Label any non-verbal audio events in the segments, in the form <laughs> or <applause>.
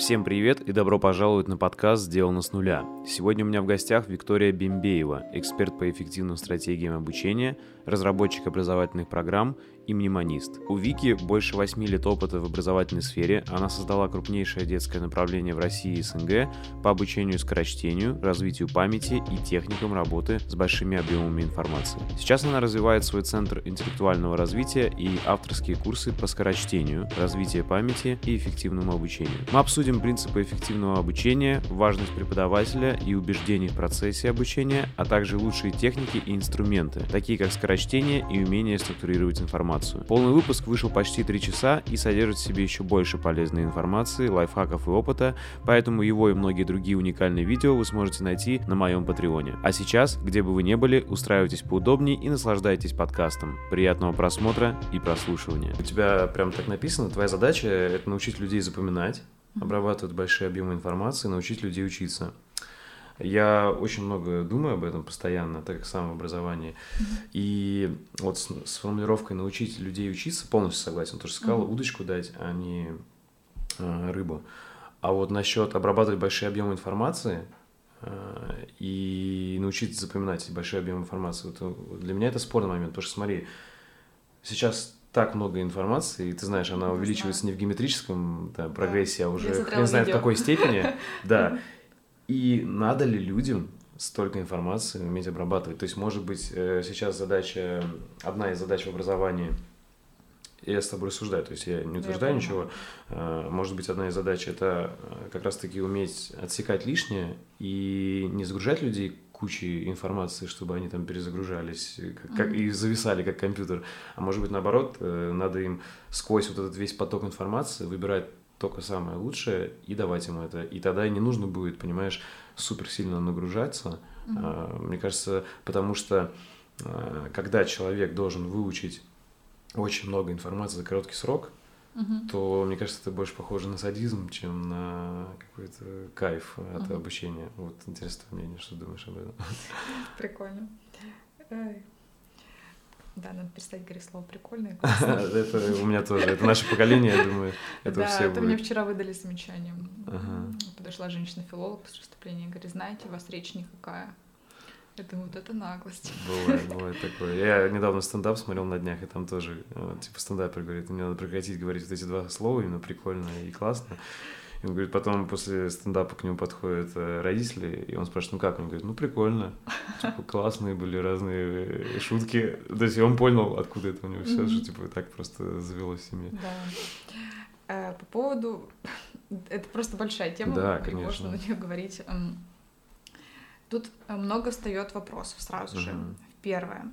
Всем привет и добро пожаловать на подкаст «Сделано с нуля». Сегодня у меня в гостях Виктория Бимбеева, эксперт по эффективным стратегиям обучения, разработчик образовательных программ и мнемонист. У Вики больше 8 лет опыта в образовательной сфере. Она создала крупнейшее детское направление в России и СНГ по обучению скорочтению, развитию памяти и техникам работы с большими объемами информации. Сейчас она развивает свой центр интеллектуального развития и авторские курсы по скорочтению, развитию памяти и эффективному обучению. Мы обсудим принципы эффективного обучения, важность преподавателя и убеждений в процессе обучения, а также лучшие техники и инструменты, такие как скорочтение и умение структурировать информацию информацию. Полный выпуск вышел почти 3 часа и содержит в себе еще больше полезной информации, лайфхаков и опыта, поэтому его и многие другие уникальные видео вы сможете найти на моем патреоне. А сейчас, где бы вы ни были, устраивайтесь поудобнее и наслаждайтесь подкастом. Приятного просмотра и прослушивания. У тебя прям так написано, твоя задача — это научить людей запоминать, обрабатывать большие объемы информации, научить людей учиться. Я очень много думаю об этом постоянно, так как сам в образовании. Mm-hmm. И вот с, с формулировкой научить людей учиться полностью согласен. Тоже сказал, mm-hmm. удочку дать, а не э, рыбу. А вот насчет обрабатывать большие объемы информации э, и научиться запоминать эти большие объемы информации, вот, для меня это спорный момент. Потому что смотри, сейчас так много информации, и ты знаешь, она увеличивается не в геометрическом да, прогрессе, да. а уже хрен знает в какой степени. <laughs> Да. И надо ли людям столько информации уметь обрабатывать? То есть, может быть, э, сейчас задача, одна из задач в образовании, я с тобой рассуждаю, то есть я не утверждаю я ничего, э, может быть, одна из задач это э, как раз-таки уметь отсекать лишнее и не загружать людей кучей информации, чтобы они там перезагружались как, как, и зависали как компьютер. А может быть, наоборот, надо им сквозь вот этот весь поток информации выбирать только самое лучшее и давать ему это. И тогда не нужно будет, понимаешь, супер сильно нагружаться. Mm-hmm. Мне кажется, потому что а, когда человек должен выучить очень много информации за короткий срок, mm-hmm. то, мне кажется, это больше похоже на садизм, чем на какой-то кайф от mm-hmm. обучения. Вот интересно твое мнение, что думаешь об этом? Прикольно. Да, надо перестать говорить слово прикольное. <laughs> Это у меня тоже. Это наше поколение, я думаю, это все это мне вчера выдали замечание. Подошла женщина-филолог после выступления и говорит, знаете, у вас речь никакая. Я думаю, вот это наглость. Бывает, <laughs> бывает такое. Я недавно стендап смотрел на днях, и там тоже, э, типа, стендапер говорит, мне надо прекратить говорить вот эти два слова, именно прикольно и классно. И он говорит, потом после стендапа к нему подходят э, родители, и он спрашивает, ну как? Он говорит, ну прикольно. Типа, классные были разные э, шутки. То есть он понял, откуда это у него все, что типа так просто завелось в семье. Да. Э, по поводу... Это просто большая тема, да, конечно. можно на нее говорить. Тут много встает вопросов сразу же. Первое.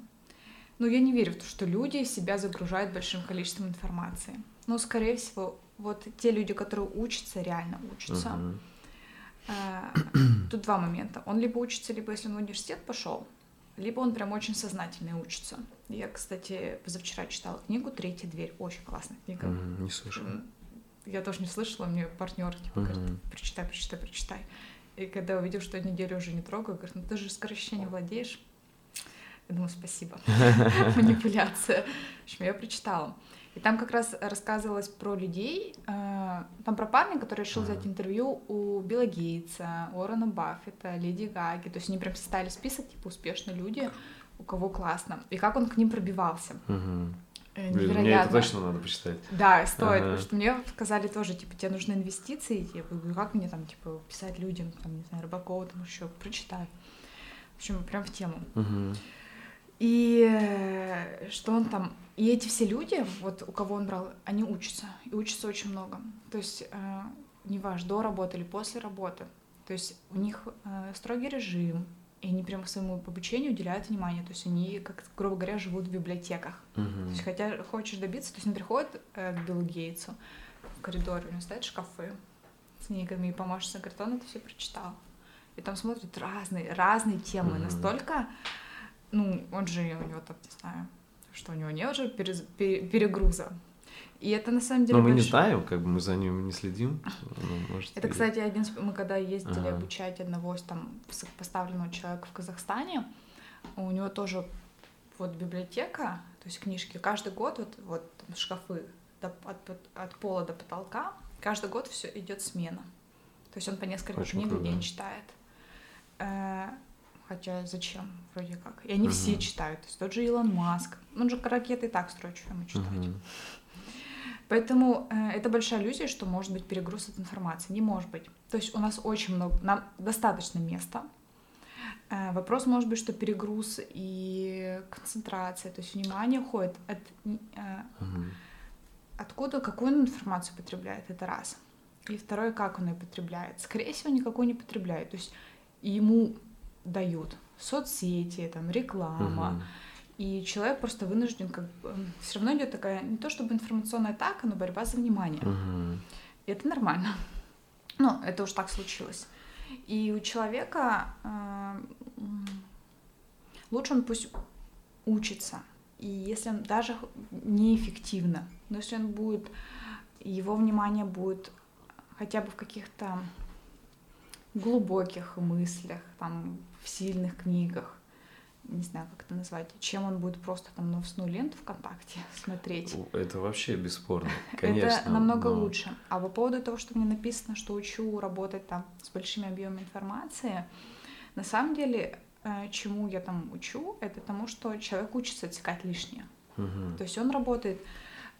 Ну, я не верю в то, что люди себя загружают большим количеством информации. Ну, скорее всего, вот те люди, которые учатся, реально учатся. Uh-huh. Тут два момента. Он либо учится, либо если он в университет пошел, либо он прям очень сознательно учится. Я, кстати, позавчера читала книгу «Третья дверь». Очень классная книга. Mm, не слышала. Я тоже не слышала, мне партнер типа говорит, прочитай, прочитай, прочитай. И когда увидел, что я неделю уже не трогаю, говорит, ну ты же скорочтение владеешь. Я думаю, спасибо. <laughs> <laughs> Манипуляция. В общем, я прочитала. И там как раз рассказывалось про людей, э, там про парня, который решил взять интервью у Билла Гейтса, Уоррена Баффета, Леди Гаги. То есть они прям составили список, типа, успешные люди, у кого классно. И как он к ним пробивался. Угу. Невероятно. Мне это точно надо почитать. Да, стоит, ага. потому что мне сказали тоже, типа, тебе нужны инвестиции, типа, как мне там, типа, писать людям, там, не знаю, Рыбакова, там еще, прочитай. В общем, прям в тему. Угу. И э, что он там... И эти все люди, вот у кого он брал, они учатся. И учатся очень много. То есть, э, неважно, до работы или после работы. То есть у них э, строгий режим, и они прямо своему обучению уделяют внимание. То есть они, как, грубо говоря, живут в библиотеках. Uh-huh. То есть хотя хочешь добиться, то есть он приходит э, к Биллу Гейтсу в коридоре, у него стоят шкафы с книгами, и помощница говорит, он это все прочитал. И там смотрят разные, разные темы, uh-huh. настолько ну, он же у него там, не знаю, что у него нет уже перегруза. И это на самом деле... Но мы больш... не знаем, как бы мы за ним не следим. Ну, может, это, и... кстати, один... Мы когда ездили ага. обучать одного там высокопоставленного человека в Казахстане, у него тоже вот библиотека, то есть книжки, каждый год вот, вот там, шкафы от, от, от пола до потолка, каждый год все идет смена. То есть он по несколько Очень книг в день читает. Хотя зачем, вроде как. И они все Мгм. читают. То есть тот же Илон Маск. Он же ракеты и так строит, что ему читать. Мгм. Поэтому э, это большая иллюзия, что может быть перегруз от информации. Не может быть. То есть у нас очень много, нам достаточно места. Э, вопрос может быть, что перегруз и концентрация, то есть внимание уходит от э, Мгм. откуда, какую он информацию потребляет, это раз. И второе, как он ее потребляет. Скорее всего, никакой не потребляет. То есть ему дают соцсети, там, реклама, Мгм. и человек просто вынужден, как бы, все равно идет такая, не то чтобы информационная атака, но борьба за внимание. Мгм. И это нормально. <laughs> Ну, это уж так случилось. И у человека э, лучше он пусть учится. И если он даже неэффективно, но если он будет, его внимание будет хотя бы в каких-то глубоких мыслях, там, в сильных книгах, не знаю, как это назвать, чем он будет просто там новостную ленту ВКонтакте <laughs> смотреть. Это вообще бесспорно. Конечно. Это намного но- лучше. А по поводу того, что мне написано, что учу работать там с большими объемами информации, на самом деле, э, чему я там учу, это тому, что человек учится отсекать лишнее. Мгм. То есть он работает...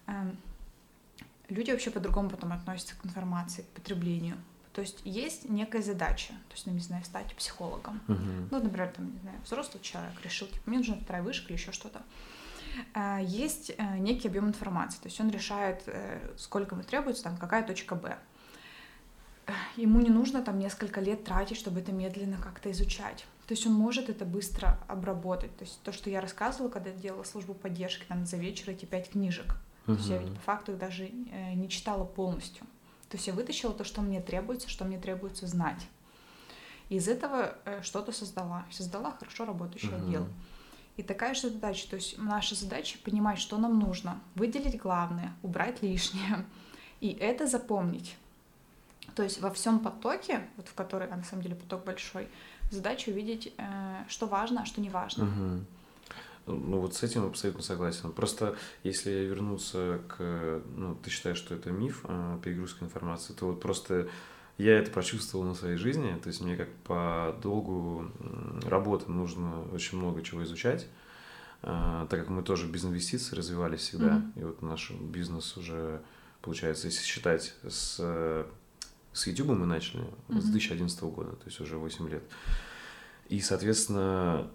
эм, Люди вообще по-другому потом относятся к информации, к потреблению. То есть есть некая задача, то есть, ну, не знаю, стать психологом. Мгм. Ну, например, там, не знаю, взрослый человек решил, типа, мне нужна вторая вышка или еще что-то. А, Есть э, некий объем информации, то есть он решает, э, сколько ему требуется, там, какая точка Б. Э, Ему не нужно там несколько лет тратить, чтобы это медленно как-то изучать. То есть он может это быстро обработать. То есть то, что я рассказывала, когда делала службу поддержки, там за вечер эти пять книжек. То есть я ведь по факту их даже не читала полностью. То есть я вытащила то, что мне требуется, что мне требуется знать. И из этого э, что-то создала. Создала хорошо работающий Мгм. отдел. И такая же задача. То есть наша задача понимать, что нам нужно, выделить главное, убрать лишнее. <laughs> И это запомнить. То есть во всем потоке, вот в который, а на самом деле поток большой, задача увидеть, э, что важно, а что не важно. Мгм. Ну вот с этим абсолютно согласен. Просто если вернуться к, ну ты считаешь, что это миф, а, перегрузка информации, то вот просто я это прочувствовал на своей жизни, то есть мне как по долгу работы нужно очень много чего изучать, а, так как мы тоже без инвестиций развивались всегда, Мгм. и вот наш бизнес уже, получается, если считать с, с YouTube мы начали с Мгм. 2011 года, то есть уже 8 лет. И, соответственно,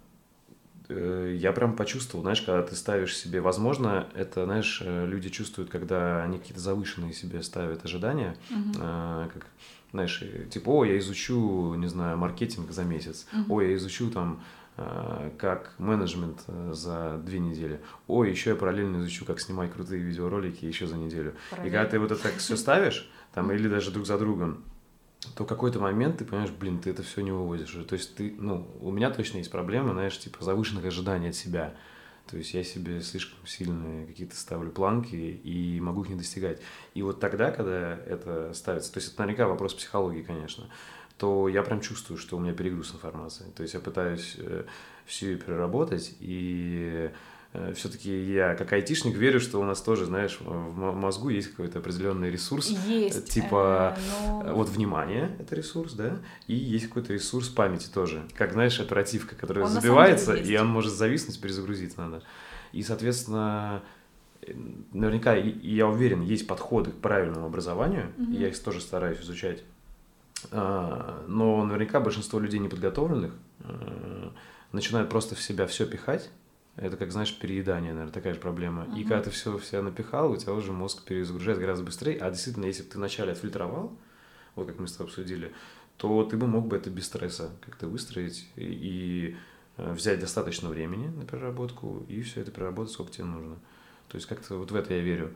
я прям почувствовал, знаешь, когда ты ставишь себе, возможно, это, знаешь, э, люди чувствуют, когда они какие-то завышенные себе ставят ожидания, э, как, знаешь, э, типа, о, я изучу, не знаю, маркетинг за месяц, Мгм. ой, я изучу там э, как менеджмент э, за две недели, ой, еще я параллельно изучу, как снимать крутые видеоролики еще за неделю. И когда Параллельно. ты вот это так все ставишь, там, или даже друг за другом, то какой-то момент ты понимаешь, блин, ты это все не вывозишь. То есть ты, ну, у меня точно есть проблема, знаешь, типа завышенных ожиданий от себя. То есть я себе слишком сильные какие-то ставлю планки и могу их не достигать. И вот тогда, когда это ставится, то есть это наверняка вопрос психологии, конечно, то я прям чувствую, что у меня перегруз информации. То есть я пытаюсь э, всю ее переработать, и все-таки я как айтишник верю, что у нас тоже, знаешь, в мозгу есть какой-то определенный ресурс, Есть. типа, э, но- вот внимание — это ресурс, да, и есть какой-то ресурс памяти тоже. Как, знаешь, оперативка, которая Он забивается, и он может зависнуть, перезагрузить надо. И, соответственно, э, наверняка, я уверен, есть подходы к правильному образованию, и я их тоже стараюсь изучать. А, Но наверняка большинство людей неподготовленных э, начинают просто в себя все пихать. Это как, знаешь, переедание, наверное, такая же проблема. И Мгм. когда ты все в себя напихал, у тебя уже мозг перезагружает гораздо быстрее. А действительно, если бы ты вначале отфильтровал, вот как мы с тобой обсудили, то ты бы мог бы это без стресса как-то выстроить и, и, э, взять достаточно времени на переработку и все это переработать, сколько тебе нужно. То есть как-то вот в это я верю.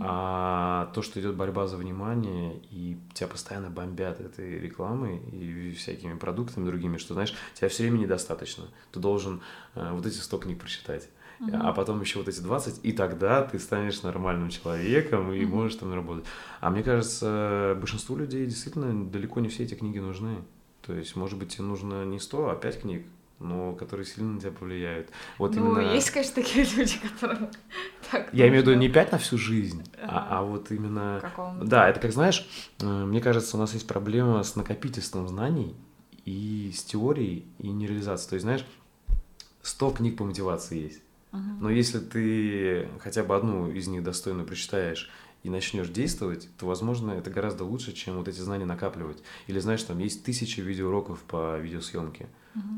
А то, что идет борьба за внимание, и тебя постоянно бомбят этой рекламой и всякими продуктами другими, что, знаешь, тебя все время недостаточно. Ты должен э, вот эти 100 книг прочитать, Мгм. а потом еще вот эти 20, и тогда ты станешь нормальным человеком и Мгм. можешь там работать. А мне кажется, большинству людей действительно далеко не все эти книги нужны. То есть, может быть, тебе нужно не 100, а 5 книг. Но которые сильно на тебя повлияют. Вот ну, именно... есть, конечно, такие <laughs> люди, которые так Я имею в виду не пять на всю жизнь, а, а вот именно... Да, это как, знаешь, э, мне кажется, у нас есть проблема с накопительством знаний и с теорией, и нереализацией. То есть, знаешь, 100 книг по мотивации есть. Но если ты хотя бы одну из них достойно прочитаешь и начнешь действовать, то, возможно, это гораздо лучше, чем вот эти знания накапливать. Или знаешь, там есть тысячи видеоуроков по видеосъемке.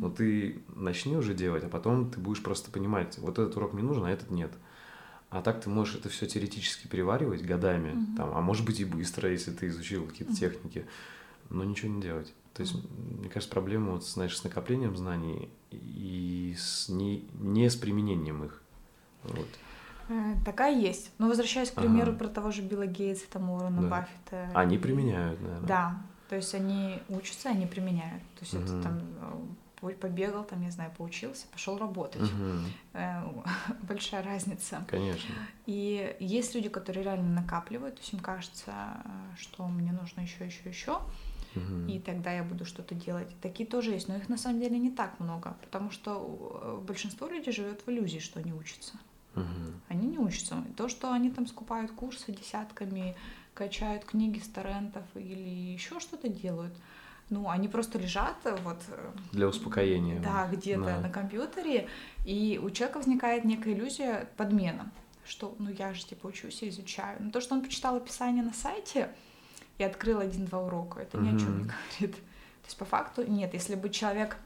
Но ты начни уже делать, а потом ты будешь просто понимать, вот этот урок мне нужен, а этот нет. А так ты можешь это все теоретически переваривать годами, uh-huh. там, а может быть и быстро, если ты изучил какие-то uh-huh. техники, но ничего не делать. То есть, мне кажется, проблема вот, знаешь, с накоплением знаний и с не, не с применением их. Вот. Э, такая есть. Но возвращаясь к примеру ага. про того же Билла Гейтса, там Уоррена да. Баффета. Они применяют, наверное. Да. То есть они учатся, они применяют. То есть угу. это там э, побегал, там, не знаю, поучился, пошел работать. Угу. <laughs> Большая разница. Конечно. И есть люди, которые реально накапливают, то есть им кажется, что мне нужно еще, еще, еще. Угу. И тогда я буду что-то делать. Такие тоже есть, но их на самом деле не так много, потому что большинство людей живет в иллюзии, что они учатся. Угу. Они не учатся. То, что они там скупают курсы десятками, качают книги с торрентов или еще что-то делают, ну, они просто лежат вот... Э, Для успокоения. Да, где-то да. на компьютере, и у человека возникает некая иллюзия подмена, что, ну, я же, типа, учусь и изучаю. Но то, что он почитал описание на сайте и открыл один-два урока, это ни о чем не говорит. То есть, по факту, нет, если бы человек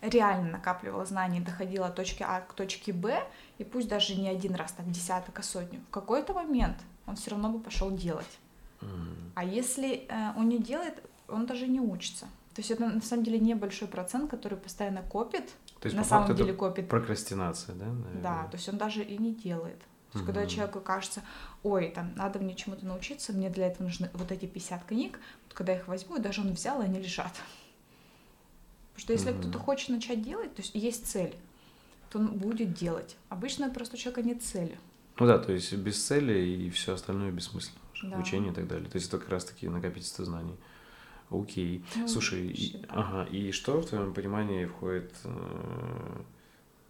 реально накапливала знания, доходила от точки А к точке Б, и пусть даже не один раз, так десяток, а сотню, в какой-то момент он все равно бы пошел делать. Mm-hmm. А если э, он не делает, он даже не учится. То есть это на самом деле небольшой процент, который постоянно копит. То есть на самом деле копит. Прокрастинация, да? Наверное? Да, то есть он даже и не делает. То есть, mm-hmm. когда человеку кажется, ой, там надо мне чему-то научиться, мне для этого нужны вот эти 50 книг, вот когда я их возьму, даже он взял, и они лежат. Потому что если кто-то хочет начать делать, то есть есть цель, то он будет делать. Обычно просто у человека нет цели. Ну да, то есть без цели и все остальное бессмысленно. Да. Учение и так далее. То есть это как раз-таки накопительство знаний. Окей. Ну, Слушай, и, ага, и что в твоем понимании входит э,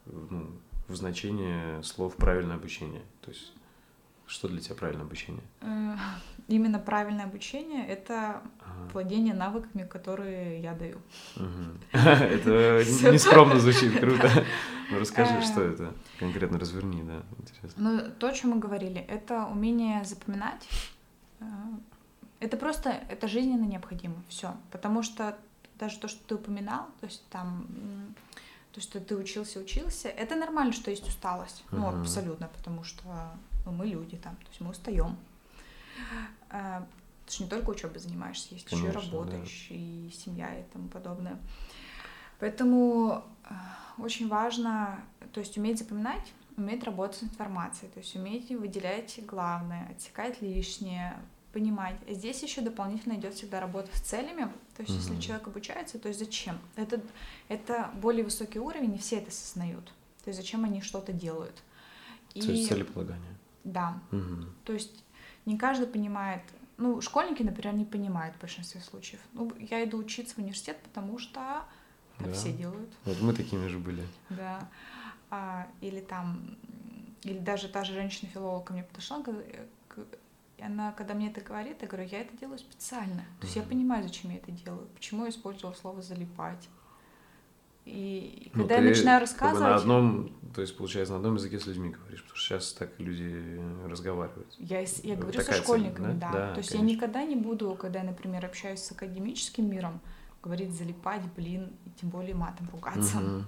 ну, в значение слов правильное обучение? То есть что для тебя правильное обучение? Э, именно правильное обучение — это владение навыками, которые я даю. <laughs> Это нескромно звучит, круто. <laughs> Ну расскажи, что э. это? Конкретно разверни, да, интересно. Ну, то, о чем мы говорили, это умение запоминать. Э, это просто, это жизненно необходимо, все. Потому что даже то, что ты упоминал, то есть там то, что ты учился, учился, это нормально, что есть усталость. Ну, абсолютно, потому что ну, мы люди там, то есть мы устаем. А, ты же не только учебой занимаешься, есть Конечно, еще и работаешь, да. и семья и тому подобное. Поэтому а, очень важно, то есть уметь запоминать, уметь работать с информацией, то есть уметь выделять главное, отсекать лишнее, понимать. Здесь еще дополнительно идет всегда работа с целями. То есть, угу. если человек обучается, то есть зачем? Это, это более высокий уровень, не все это осознают. То есть зачем они что-то делают. И... То есть целеполагание. Да. Угу. То есть не каждый понимает. Ну, школьники, например, не понимают в большинстве случаев. Ну, я иду учиться в университет, потому что так да. все делают. Вот мы такими же были. Да. А, или там, или даже та же женщина-филолог ко мне подошла, она, когда мне это говорит, я говорю, я это делаю специально. То есть я понимаю, зачем я это делаю, почему я использовала слово залипать. И ну, когда я начинаю рассказывать... Как бы на одном, то есть, получается, на одном языке с людьми говоришь, потому что сейчас так люди разговаривают. Я, я говорю Такая со школьниками, цель, да? да. То есть конечно. я никогда не буду, когда я, например, общаюсь с академическим миром, говорить залипать, блин, и тем более матом ругаться. Угу.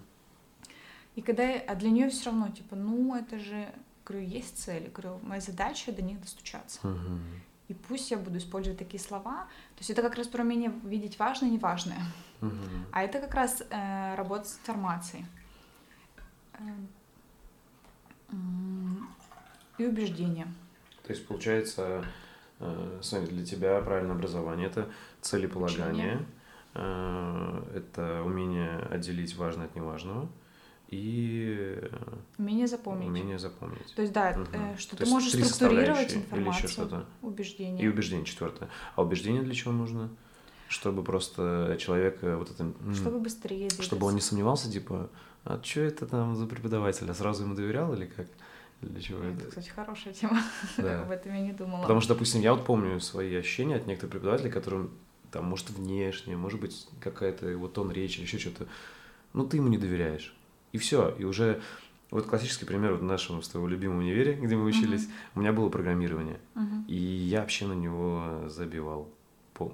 И когда я, а для нее все равно, типа, ну, это же, говорю, есть цель, говорю, моя задача до них достучаться. Угу. И пусть я буду использовать такие слова. То есть это как раз про умение видеть важное и неважное. Угу. А это как раз э, работа с информацией. Э, и убеждения. То есть получается, э, Соня, для тебя правильное образование это целеполагание, э, это умение отделить важное от неважного и умение запомнить. Умение запомнить. То есть, да, угу. что То ты можешь структурировать информацию. Или еще что-то. Убеждение. И убеждение четвертое. А убеждение для чего нужно? Чтобы просто человек э, вот это... Чтобы быстрее двигаться. Чтобы он не сомневался, типа, а что это там за преподаватель? А сразу ему доверял или как? Для чего это? Это, кстати, хорошая тема. Да. <laughs> Об этом я не думала. Потому что, допустим, я вот помню свои ощущения от некоторых преподавателей, которым там, может, внешне, может быть, какая-то его тон речи, еще что-то. Ну, ты ему не доверяешь. И все. И уже вот классический пример вот в нашем с твоего любимом универе, где мы учились, uh-huh. у меня было программирование, uh-huh. и я вообще на него забивал,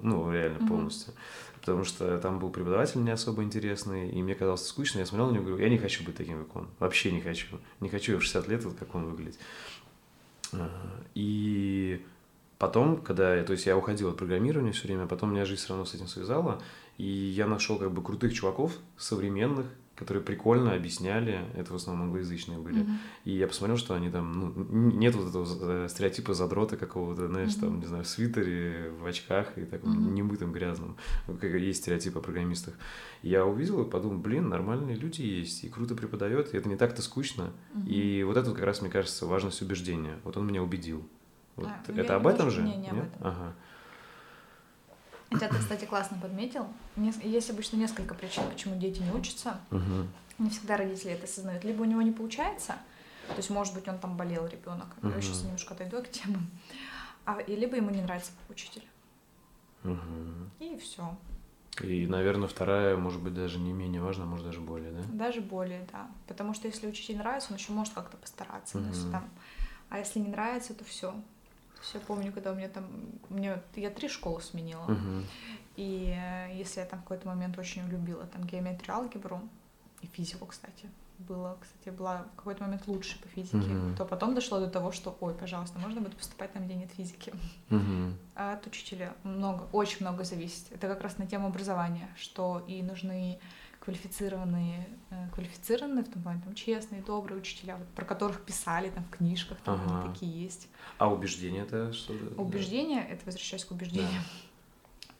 ну реально uh-huh. полностью, потому что там был преподаватель не особо интересный, и мне казалось скучно, я смотрел на него и говорю, я не хочу быть таким, как он, вообще не хочу, не хочу я в 60 лет, вот как он выглядит. И потом, когда я, то есть я уходил от программирования все время, потом меня жизнь все равно с этим связала, и я нашел как бы крутых чуваков, современных, которые прикольно объясняли, это в основном англоязычные были. Mm-hmm. И я посмотрел, что они там, ну, нет вот этого э, стереотипа задрота какого-то, знаешь, mm-hmm. там, не знаю, в свитере, в очках и таком mm-hmm. немытым, грязным, как есть стереотип о программистах. И я увидел и подумал, блин, нормальные люди есть, и круто преподает, и это не так-то скучно. Mm-hmm. И вот это как раз, мне кажется, важность убеждения. Вот он меня убедил. Вот. А, это об этом же? Не, не об этом. Ага. Это ты, кстати, классно подметил. Есть обычно несколько причин, почему дети не учатся. Угу. Не всегда родители это осознают. Либо у него не получается, то есть, может быть, он там болел ребенок. Угу. Я сейчас немножко отойду к теме. А, и либо ему не нравится учитель. Угу. И все. И, наверное, вторая, может быть, даже не менее важна, может даже более, да? Даже более, да. Потому что если учитель нравится, он еще может как-то постараться. Угу. Но если там... А если не нравится, то все. Я помню, когда у меня там, меня, я три школы сменила. Uh-huh. И э, если я там в какой-то момент очень любила там геометрию, алгебру и физику, кстати, было, кстати, была в какой-то момент лучше по физике, uh-huh. то потом дошло до того, что, ой, пожалуйста, можно будет поступать там, где нет физики. Uh-huh. А от учителя много, очень много зависит. Это как раз на тему образования, что и нужны квалифицированные, э, квалифицированные, в том плане, там, честные, добрые учителя, вот, про которых писали там в книжках, там ага. такие есть. А убеждение это что? Убеждение, да. это возвращаясь к убеждениям.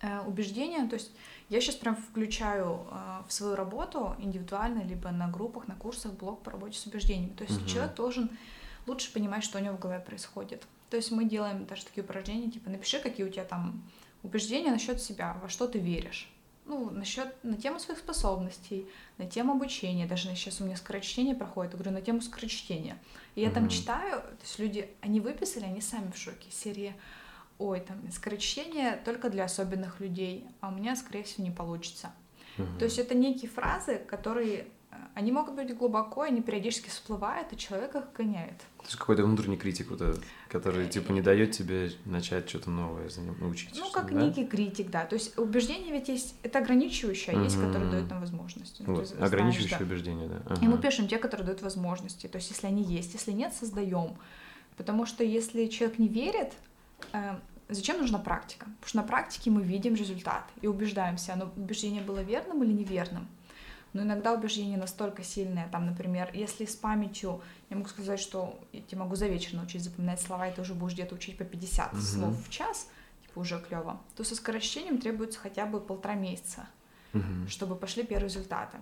Да. Э, убеждение, то есть я сейчас прям включаю э, в свою работу индивидуально, либо на группах, на курсах блок по работе с убеждениями. То есть угу. человек должен лучше понимать, что у него в голове происходит. То есть мы делаем даже такие упражнения, типа напиши, какие у тебя там убеждения насчет себя, во что ты веришь ну, насчет, на тему своих способностей, на тему обучения, даже сейчас у меня скорочтение проходит, я говорю, на тему скорочтения. И я mm-hmm. там читаю, то есть люди, они выписали, они сами в шоке, серия, ой, там, скорочтение только для особенных людей, а у меня, скорее всего, не получится. Mm-hmm. То есть это некие фразы, которые они могут быть глубоко, они периодически всплывают, и человека гоняет. То есть какой-то внутренний критик, вот этот, который типа не дает тебе начать что-то новое, научиться. Ну, как да? некий критик, да. То есть убеждение ведь есть, это ограничивающее, а есть, которые дают нам возможности. Ну, вот, ограничивающее да. убеждение, да. Ага. И мы пишем те, которые дают возможности. То есть если они есть, если нет, создаем. Потому что если человек не верит, э, зачем нужна практика? Потому что на практике мы видим результат и убеждаемся, оно убеждение было верным или неверным но иногда убеждение настолько сильное, там, например, если с памятью, я могу сказать, что я тебе могу за вечер научить запоминать слова, и ты уже будешь где-то учить по 50 угу. слов в час, типа уже клево, то со скорочтением требуется хотя бы полтора месяца, угу. чтобы пошли первые результаты,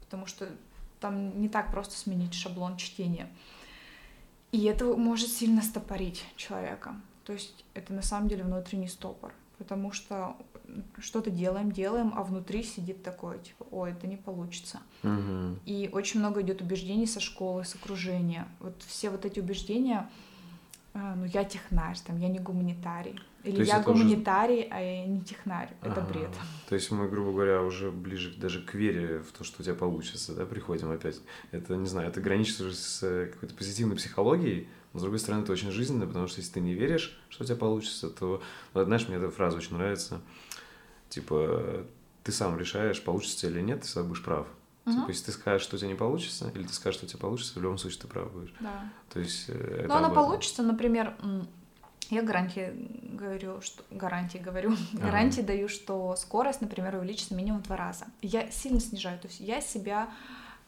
потому что там не так просто сменить шаблон чтения. И это может сильно стопорить человека. То есть это на самом деле внутренний стопор, потому что что-то делаем, делаем, а внутри сидит такое, типа, ой, это не получится. Угу. И очень много идет убеждений со школы, с окружения. Вот все вот эти убеждения, э, ну, я технарь, там, я не гуманитарий. Или я гуманитарий, уже... а я не технарь. Это ага. бред. То есть мы, грубо говоря, уже ближе даже к вере в то, что у тебя получится, да, приходим опять. Это, не знаю, это граничит уже с э, какой-то позитивной психологией, но, с другой стороны, это очень жизненно, потому что если ты не веришь, что у тебя получится, то, вот, знаешь, мне эта фраза очень нравится, типа, ты сам решаешь, получится или нет, ты всегда будешь прав. Угу. Типа, если ты скажешь, что у тебя не получится, или ты скажешь, что у тебя получится, в любом случае ты прав будешь. Да. То есть э, Но она получится, например, я гарантии говорю, что гарантии говорю, <laughs> ага. гарантии даю, что скорость, например, увеличится минимум в два раза. Я сильно снижаю, то есть я себя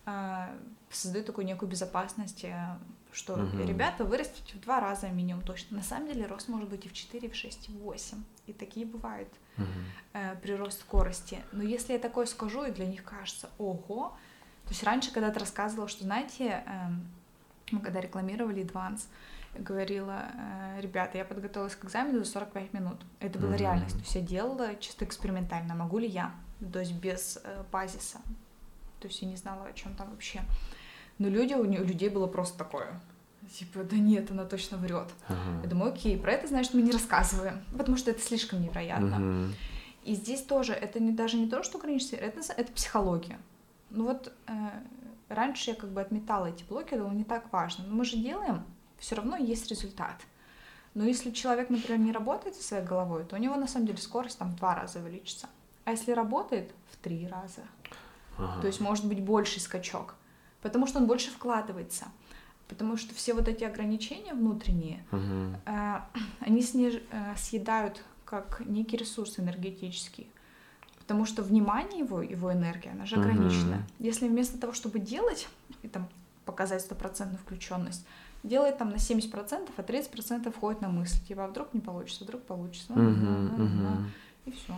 э, создаю такую некую безопасность, э, что угу. ребята вырастите в два раза минимум точно. На самом деле рост может быть и в 4, и в 6, и в 8. И такие бывают угу. э, прирост скорости. Но если я такое скажу, и для них кажется, ого, то есть раньше, когда ты рассказывала, что, знаете, э, мы когда рекламировали Advance, говорила, э, ребята, я подготовилась к экзамену за 45 минут. Это была Мгм. реальность. То есть я делала чисто экспериментально. Могу ли я? То есть без э, базиса. То есть я не знала, о чем там вообще. Но люди, у, людей было просто такое. Типа, да нет, она точно врет. Я Ага. думаю, окей, про это, значит, мы не рассказываем, потому что это слишком невероятно. Мгм. И здесь тоже это не, даже не то, что ограничить, это, это психология. Ну вот э, раньше я как бы отметала эти блоки, думала, не так важно. Но мы же делаем, все равно есть результат. Но если человек, например, не работает со своей головой, то у него на самом деле скорость там в два раза увеличится. А если работает, в три раза. Ага. То есть может быть больший скачок. Потому что он больше вкладывается. Потому что все вот эти ограничения внутренние, Мгм. э, <clears throat> они сниж- э, съедают как некий ресурс энергетический. Потому что внимание его, его энергия, она же ограничена. Если вместо того, чтобы делать и там показать стопроцентную включенность, делает там на 70%, а 30% входит на мысль. Типа, а вдруг не получится, вдруг получится. И все.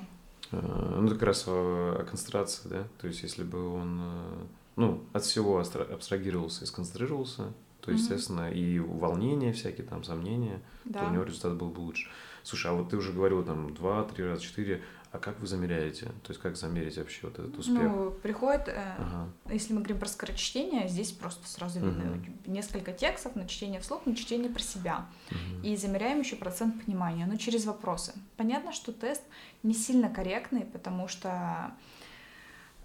Э, Ну, как раз о, концентрации, да? То есть, если бы он, э, ну, от всего абстрагировался и сконцентрировался, то, естественно, и волнения всякие, там, сомнения, Да. то у него результат был бы лучше. Слушай, а вот ты уже говорил там два, три раза, четыре, а как вы замеряете? То есть, как замерить вообще вот этот успех? Ну, приходит, э, Ага. если мы говорим про скорочтение, здесь просто сразу видно Мгм. несколько текстов на чтение вслух, на чтение про себя. Мгм. И замеряем еще процент понимания, но через вопросы. Понятно, что тест не сильно корректный, потому что,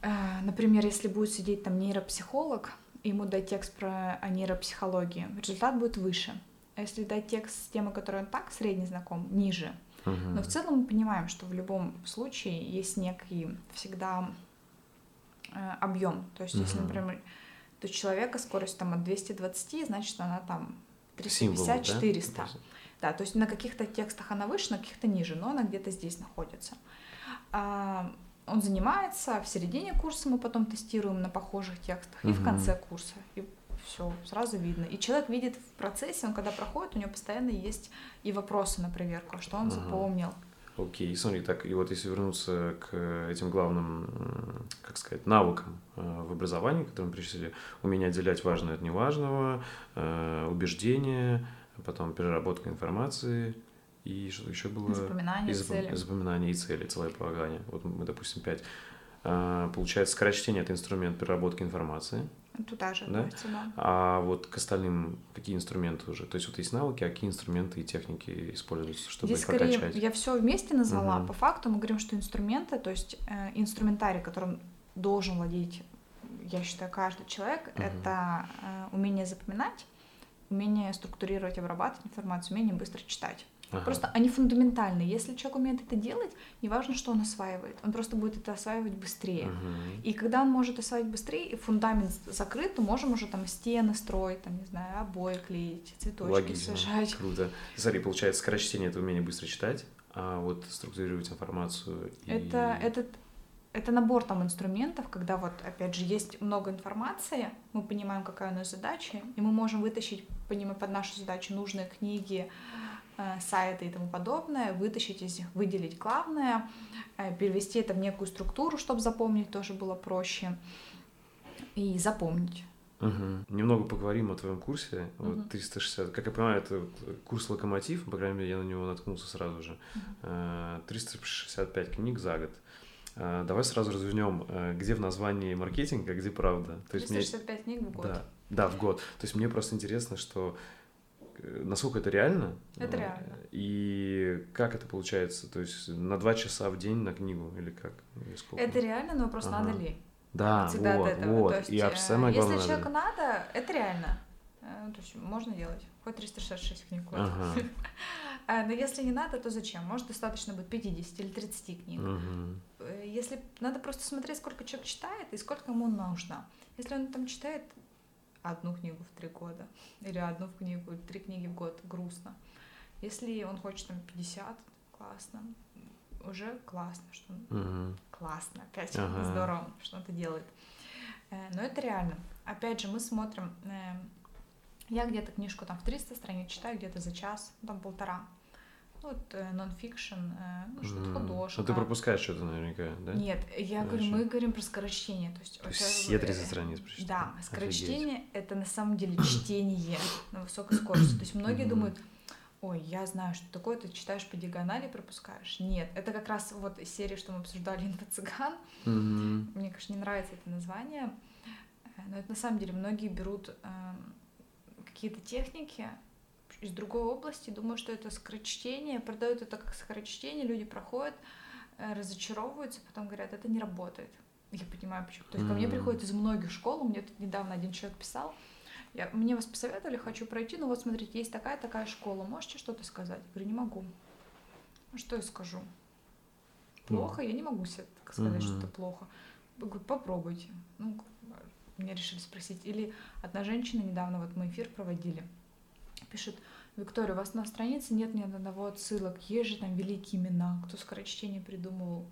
э, например, если будет сидеть там нейропсихолог, ему дать текст про о нейропсихологии, результат будет выше. А если дать текст с темой, которой он так средне знаком, ниже. Но в целом мы понимаем, что в любом случае есть некий всегда объем. То есть, если, например, то человека скорость там от 220, значит, она там Символы, да? 350-400. Да, то есть на каких-то текстах она выше, на каких-то ниже, но она где-то здесь находится. А, он занимается, в середине курса мы потом тестируем на похожих текстах, и в конце курса. И все, сразу видно. И человек видит в процессе, он когда проходит, у него постоянно есть и вопросы на проверку, что он Ага. запомнил. Окей, смотри, так, и вот если вернуться к этим главным, как сказать, навыкам э, в образовании, которые мы перечислили, умение отделять важное от неважного, э, убеждение, потом переработка информации, и что еще было? Запоминание, и запом- цели. запоминание и цели, целеполагание. Вот мы, допустим, пять. А, Получается, скорочтение — это инструмент переработки информации, Туда же Да? относится, да. а вот к остальным какие инструменты уже? То есть вот есть навыки, а какие инструменты и техники используются, чтобы Здесь их скорее прокачать? я все вместе назвала. Мгм. По факту мы говорим, что инструменты, то есть э, инструментарий, которым должен владеть, я считаю, каждый человек, Мгм. это э, умение запоминать, умение структурировать, обрабатывать информацию, умение быстро читать. Ага. Просто они фундаментальные. Если человек умеет это делать, неважно, что он осваивает, он просто будет это осваивать быстрее. Мгм. И когда он может осваивать быстрее, и фундамент закрыт, то можем уже там стены строить, там, не знаю, обои клеить, цветочки Логично. сажать. Круто. Смотри, получается, скорочтение — это умение быстро читать, а вот структурировать информацию и... Это, этот, это набор там инструментов, когда вот, опять же, есть много информации, мы понимаем, какая у нас задача, и мы можем вытащить, понимая под нашу задачу нужные книги, сайты и тому подобное, вытащить из них, выделить главное, э, перевести это в некую структуру, чтобы запомнить тоже было проще, и запомнить. Мгм. Немного поговорим о твоем курсе. Мгм. Вот 360, как я понимаю, это курс «Локомотив», по крайней мере, я на него наткнулся сразу же. Э, 365 книг за год. Э, Давай сразу развернем, э, где в названии маркетинг, а где правда. То есть мне- 365 книг в год. Да, да, в год. То есть мне просто интересно, что э, насколько это реально. Это э, реально. И как это получается? То есть на два часа в день на книгу или как? Или сколько? Это реально, но вопрос Ага. надо ли. Да, Всегда вот, от этого. вот. То есть, И э, самое если главное, надо человеку ли. надо, это реально. Э, То есть можно делать. Хоть 366 книг. Ага. <laughs> А, Но если не надо, то зачем? Может, достаточно будет 50 или 30 книг. Э, Если надо просто смотреть, сколько человек читает и сколько ему нужно. Если он там читает одну книгу в три года или одну в книгу, три книги в год, грустно. Если он хочет там 50, классно. Уже классно, что он Мгм. классно, опять Ага. здорово, что он это делает. Э, Но это реально. Опять же, мы смотрим, э, я где-то книжку там в 300 страниц читаю, где-то за час, ну, там полтора. Ну, вот э, нон-фикшн, э, ну, что-то М. художка. Ну, ты пропускаешь что-то наверняка, да? Нет, я говорю, Зачем? мы говорим про скорочтение. То есть, То есть все э, 30 страниц прочитать? Да, Офигеть. скорочтение это на самом деле чтение на высокой скорости. То есть многие Мгм. думают, ой, я знаю, что такое, ты читаешь по диагонали и пропускаешь. Нет, это как раз вот из серии, что мы обсуждали «Инфо-цыган». Мгм. Мне, конечно, не нравится это название, э, но это на самом деле многие берут эм, какие-то техники из другой области, думают, что это скорочтение, продают это как скорочтение, люди проходят, э, разочаровываются, потом говорят, это не работает. Я понимаю, почему. То есть ко мне приходят из многих школ, мне тут недавно один человек писал, я, мне вас посоветовали, хочу пройти, ну вот смотрите, есть такая-такая школа, можете что-то сказать? Я говорю, не могу. Ну что я скажу? Плохо, я не могу себе сказать, что Мгм. это плохо. Я говорю, попробуйте. Ну, меня решили спросить. Или одна женщина недавно, вот мы эфир проводили, пишет, Виктория, у вас на странице нет ни одного отсылок, есть же там великие имена, кто скорочтение придумывал.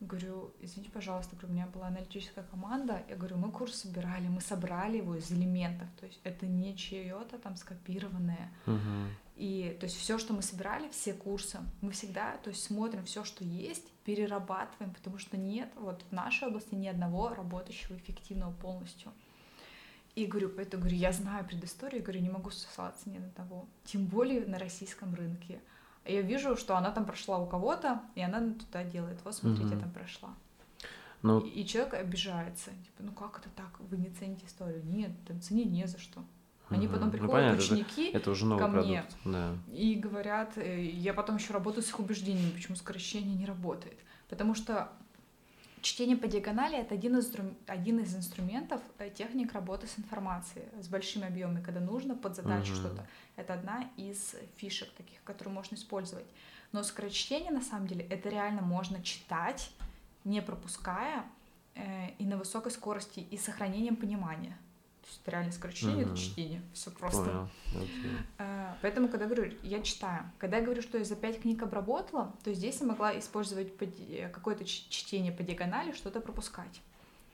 Говорю, извините, пожалуйста, у меня была аналитическая команда, я говорю, мы курс собирали, мы собрали его из элементов, то есть это не чье-то там скопированное. Мгм. И то есть все, что мы собирали, все курсы, мы всегда, то есть смотрим все, что есть, перерабатываем, потому что нет вот в нашей области ни одного работающего эффективного полностью. И говорю, поэтому говорю, я знаю предысторию, говорю, не могу ссылаться ни на того, тем более на российском рынке. А Я вижу, что она там прошла у кого-то, и она туда делает. Вот смотрите, я там прошла. Ну, И, и человек обижается. Типа, ну как это так? Вы не цените историю? Нет, там ценить не за что. Они мгм. потом Ну, приходят, понятно, это- ученики, это уже новый ко мне. продукт. Да. и говорят, э, я потом еще работаю с их убеждениями, почему скорочтение не работает. Потому что чтение по диагонали это один из, один из инструментов э, техник работы с информацией, с большими объемами, когда нужно под задачу Мгм. что-то. Это одна из фишек таких, которую можно использовать. Но скорочтение на самом деле это реально можно читать, не пропуская э, и на высокой скорости и с сохранением понимания. То есть это реально скорочтение, Мгм. это чтение. Все просто. Понял. Окей. Э, Поэтому, когда говорю, я читаю. Когда я говорю, что я за пять книг обработала, то здесь я могла использовать э, какое-то чтение по диагонали, что-то пропускать.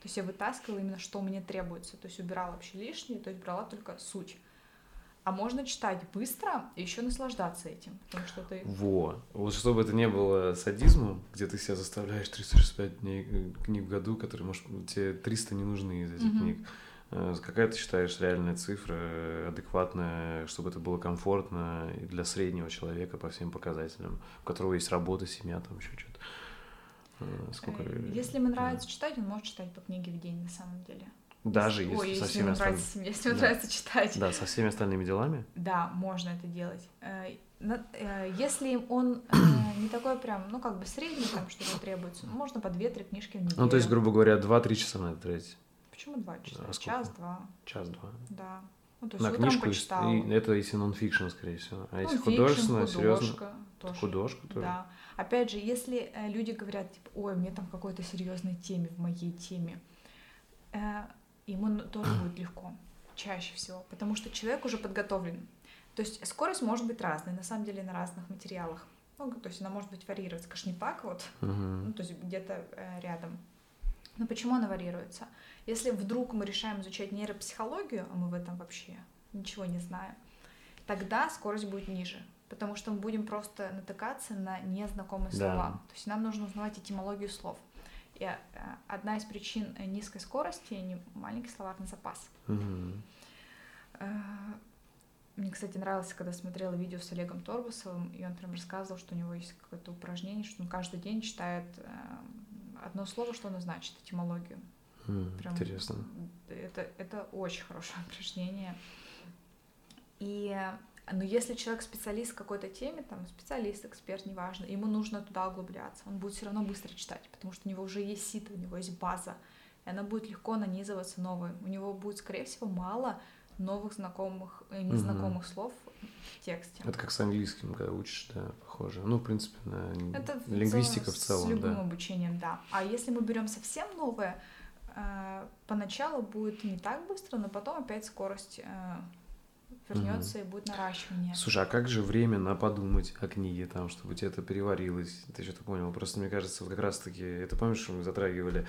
То есть я вытаскивала именно, что мне требуется. То есть убирала вообще лишнее, то есть брала только суть. А можно читать быстро и еще наслаждаться этим, потому что ты... Во. Вот чтобы это не было садизмом, где ты себя заставляешь 365 дней э, книг в году, которые, может, тебе 300 не нужны из этих Мгм. книг. Э, Какая ты считаешь реальная цифра, э, адекватная, чтобы это было комфортно для среднего человека по всем показателям, у которого есть работа, семья, там еще что-то. Э, Сколько... Если ему нравится читать, он может читать по книге в день на самом деле. Даже Если- Ой, со если всеми ему остальными... нравится, если Да. нравится читать. Да, со всеми остальными делами. Да, можно это делать. Если он не такой прям, ну, как бы средний, там что-то требуется, ну, можно по 2-3 книжки в неделю. Ну, то есть, грубо говоря, 2-3 часа на это тратить. Почему два часа? А? Час-два, Час-два. да. Ну, то есть На утром книжку, и- почитал. и это если нон-фикшн, скорее всего. А если Ну, художественно, серьезно, тоже. художку тоже. Да. Опять же, если э, люди говорят, типа, ой, мне там в какой-то серьезной теме, в моей теме, э, ему тоже <clears throat> будет легко, чаще всего, потому что человек уже подготовлен. То есть скорость может быть разной, на самом деле на разных материалах. Ну, то есть она может быть варьироваться, конечно, не так вот, Мгм. ну, то есть где-то э, рядом. Но почему она варьируется? Если вдруг мы решаем изучать нейропсихологию, а мы в этом вообще ничего не знаем, тогда скорость будет ниже, потому что мы будем просто натыкаться на незнакомые Да. слова. То есть нам нужно узнавать этимологию слов. И э, одна из причин низкой скорости маленький словарный запас. Э, Мне, кстати, нравилось, когда смотрела видео с Олегом Торбасовым, и он прям рассказывал, что у него есть какое-то упражнение, что он каждый день читает э, одно слово, что оно значит, этимологию. М, Прям Интересно. Это, это очень хорошее упражнение. И но если человек специалист в какой-то теме, там специалист, эксперт, неважно, ему нужно туда углубляться, он будет все равно быстро читать, потому что у него уже есть сито, у него есть база, и она будет легко нанизываться новой. У него будет, скорее всего, мало новых знакомых, э, незнакомых слов в тексте. Это как с английским, когда учишь, да, похоже. Ну, в принципе, на Это лингвистика в с целом, любым да. обучением, да. А если мы берем совсем новое, поначалу будет не так быстро, но потом опять скорость э, вернется и будет наращивание. Слушай, а как же время на подумать о книге, там, чтобы тебе это переварилось? Ты что-то понял? Просто мне кажется, вот как раз-таки, это помнишь, что мы затрагивали,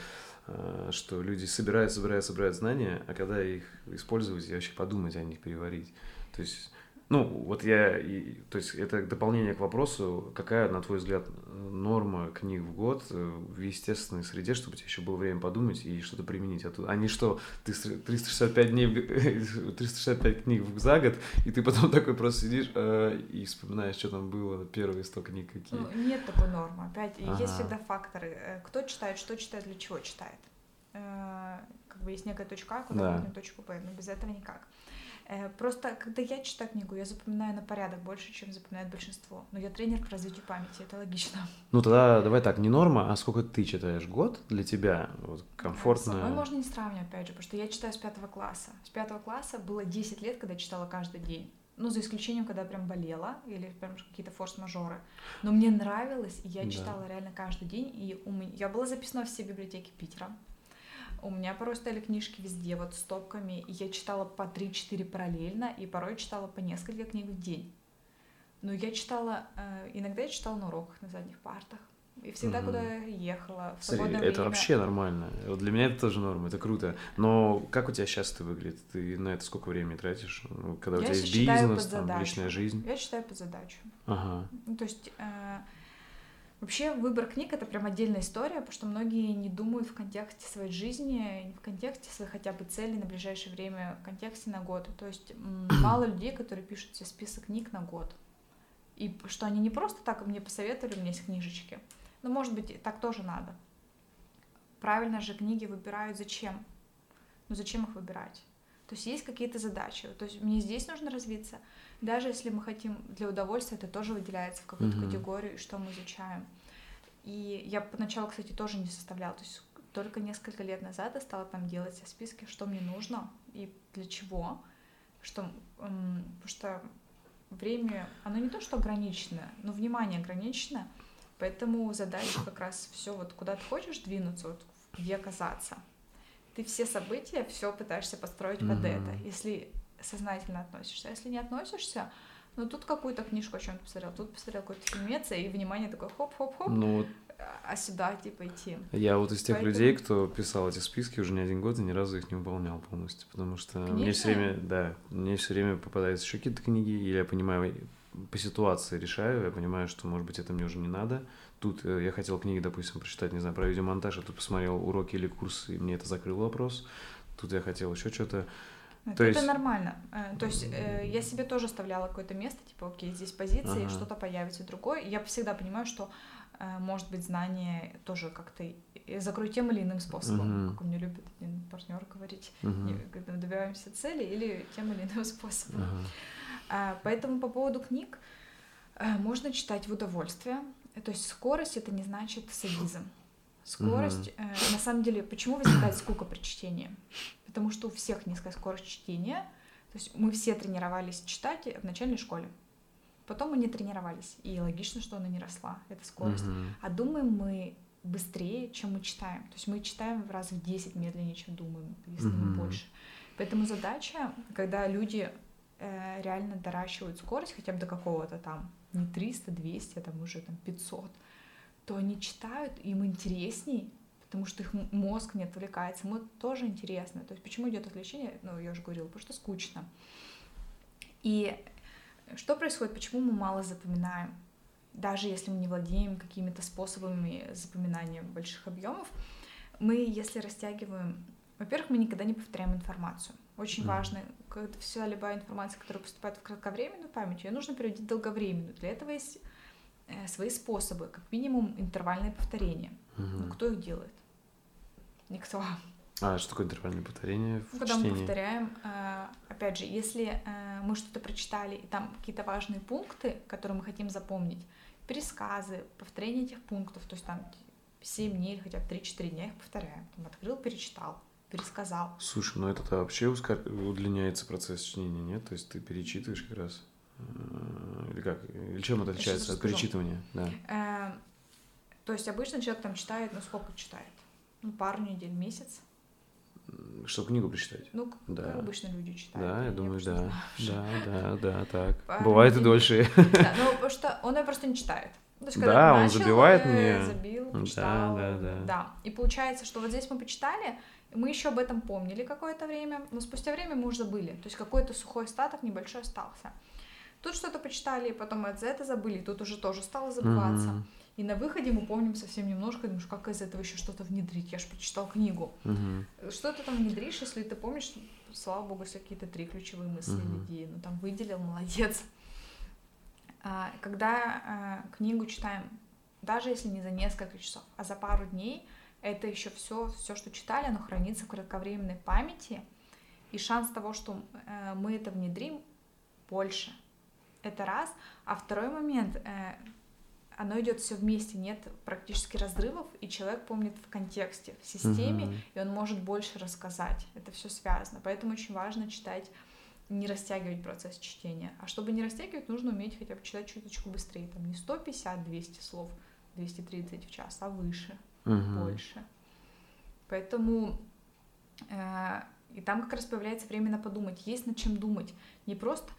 э, что люди собирают, собирают, собирают знания, а когда их использовать и вообще подумать о них, переварить. То есть Ну, вот я, и, то есть это дополнение к вопросу, какая, на твой взгляд, норма книг в год э, в естественной среде, чтобы у тебя еще было время подумать и что-то применить оттуда, а не что ты 365 дней, 365 <laughs> книг за год, и ты потом <laughs> такой просто сидишь э, и вспоминаешь, что там было, первые 100 книг какие. Ну, нет такой нормы, опять, ага. есть всегда факторы, э, кто читает, что читает, для чего читает. Э, как бы есть некая точка А, куда да. точку Б, но без этого никак. Э, просто, когда я читаю книгу, я запоминаю на порядок больше, чем запоминает большинство. Но я тренер по развитию памяти, это логично. Ну тогда давай так, не норма, а сколько ты читаешь? Год для тебя? Вот, комфортно? Да, можно не сравнивать, опять же, потому что я читаю с пятого класса. С пятого класса было 10 лет, когда я читала каждый день. Ну, за исключением, когда я прям болела, или прям какие-то форс-мажоры. Но мне нравилось, и я читала да. реально каждый день. И у меня... я была записана в все библиотеки Питера. У меня порой стояли книжки везде, вот стопками, и я читала по 3-4 параллельно, и порой читала по несколько книг в день. Но я читала, э, иногда я читала на уроках на задних партах. И всегда, угу. куда я ехала, в Смотри, это время... вообще нормально. Вот для меня это тоже норма, это круто. Но как у тебя сейчас это выглядит? Ты на это сколько времени тратишь? Ну, когда у тебя есть бизнес, там, личная жизнь? Я читаю под задачу. Ага. Ну, то есть... Э, Вообще выбор книг это прям отдельная история, потому что многие не думают в контексте своей жизни, в контексте своих хотя бы целей на ближайшее время, в контексте на год. То есть <clears throat> мало людей, которые пишут себе список книг на год. И что они не просто так мне посоветовали, у меня есть книжечки. Но, может быть, так тоже надо. Правильно же книги выбирают зачем? Ну зачем их выбирать? То есть есть какие-то задачи. То есть мне здесь нужно развиться, даже если мы хотим для удовольствия, это тоже выделяется в какую-то mm-hmm. категорию, что мы изучаем. И я поначалу, кстати, тоже не составляла. То есть только несколько лет назад я стала там делать списки, что мне нужно и для чего. Что, потому что время, оно не то, что ограничено, но внимание ограничено, поэтому задача как раз все вот куда ты хочешь двинуться, вот где оказаться. Ты все события, все пытаешься построить mm-hmm. под это. Если сознательно относишься. А если не относишься, ну тут какую-то книжку о чем-то посмотрел, тут посмотрел какой-то фильмец, и внимание такое хоп-хоп-хоп, ну, а сюда типа идти. Я вот из тех Поэтому... людей, кто писал эти списки уже не один год и ни разу их не выполнял полностью, потому что Книжные? мне все время, да, мне все время попадаются еще какие-то книги, или я понимаю, по ситуации решаю, я понимаю, что, может быть, это мне уже не надо. Тут э, я хотел книги, допустим, прочитать, не знаю, про видеомонтаж, а тут посмотрел уроки или курсы, и мне это закрыл вопрос. Тут я хотел еще что-то это, то есть... это нормально. Э, то есть э, я себе тоже оставляла какое-то место, типа, окей, здесь позиция, ага. что-то появится другое. И я всегда понимаю, что э, может быть знание тоже как-то закрою тем или иным способом, угу. как у меня любит один партнер говорить, угу. когда мы добиваемся цели или тем или иным <laughs> способом. Ага. Поэтому по поводу книг можно читать в удовольствие. То есть скорость это не значит садизм. Скорость, угу. на самом деле, почему возникает скука при чтении? Потому что у всех низкая скорость чтения. То есть мы все тренировались читать в начальной школе. Потом мы не тренировались, и логично, что она не росла, эта скорость. Uh-huh. А думаем мы быстрее, чем мы читаем. То есть мы читаем в раз в 10 медленнее, чем думаем, если uh-huh. не больше. Поэтому задача, когда люди э, реально доращивают скорость хотя бы до какого-то там, не 300, 200, а там уже там 500, то они читают, им интересней, потому что их мозг не отвлекается. Ему тоже интересно. То есть почему идет отвлечение? Ну, я уже говорила, потому что скучно. И что происходит? Почему мы мало запоминаем? Даже если мы не владеем какими-то способами запоминания больших объемов, мы, если растягиваем, во-первых, мы никогда не повторяем информацию. Очень mm. важно, когда вся любая информация, которая поступает в кратковременную память, ее нужно переводить в долговременную. Для этого есть э, свои способы, как минимум интервальное повторение. Mm-hmm. Ну, кто их делает? Никто. А что такое интервальное повторение в Когда чтении? мы повторяем, э, опять же, если э, мы что-то прочитали, и там какие-то важные пункты, которые мы хотим запомнить, пересказы, повторение этих пунктов, то есть там 7 дней хотя бы 3-4 дня их повторяем. Там открыл, перечитал, пересказал. Слушай, ну это вообще удлиняется процесс чтения, нет? То есть ты перечитываешь как раз? Э, или как? Или чем это отличается от перечитывания? Да. То есть обычно человек там читает, ну сколько читает? Ну, пару недель, месяц. Чтобы книгу прочитать? Ну, как да. обычно люди читают. Да, я думаю, да. Да, да, да, <laughs> так. Пару Бывает недель. и дольше. Да, ну, потому что он ее просто не читает. То есть, да, он начал, забивает мне. Забил, почитал. Да, да, да. Да. И получается, что вот здесь мы почитали, мы еще об этом помнили какое-то время, но спустя время мы уже забыли. То есть какой-то сухой остаток небольшой остался. тут что-то почитали, потом за это забыли, тут уже тоже стало забываться. Mm-hmm. И на выходе мы помним совсем немножко, думаешь, как из этого еще что-то внедрить. Я же прочитал книгу. Mm-hmm. Что ты там внедришь, если ты помнишь, слава богу, все какие-то три ключевые мысли mm-hmm. идеи. Ну там выделил, молодец. А, когда а, книгу читаем, даже если не за несколько часов, а за пару дней, это еще все, все, что читали, оно хранится в кратковременной памяти, и шанс того, что э, мы это внедрим, больше. Это раз. А второй момент, э, оно идет все вместе, нет практически разрывов, и человек помнит в контексте, в системе, mm-hmm. и он может больше рассказать. Это все связано. Поэтому очень важно читать, не растягивать процесс чтения. А чтобы не растягивать, нужно уметь хотя бы читать чуточку быстрее. Там не 150-200 слов, 230 в час, а выше угу. больше. Поэтому э, и там как раз появляется время на подумать, есть над чем думать. Не просто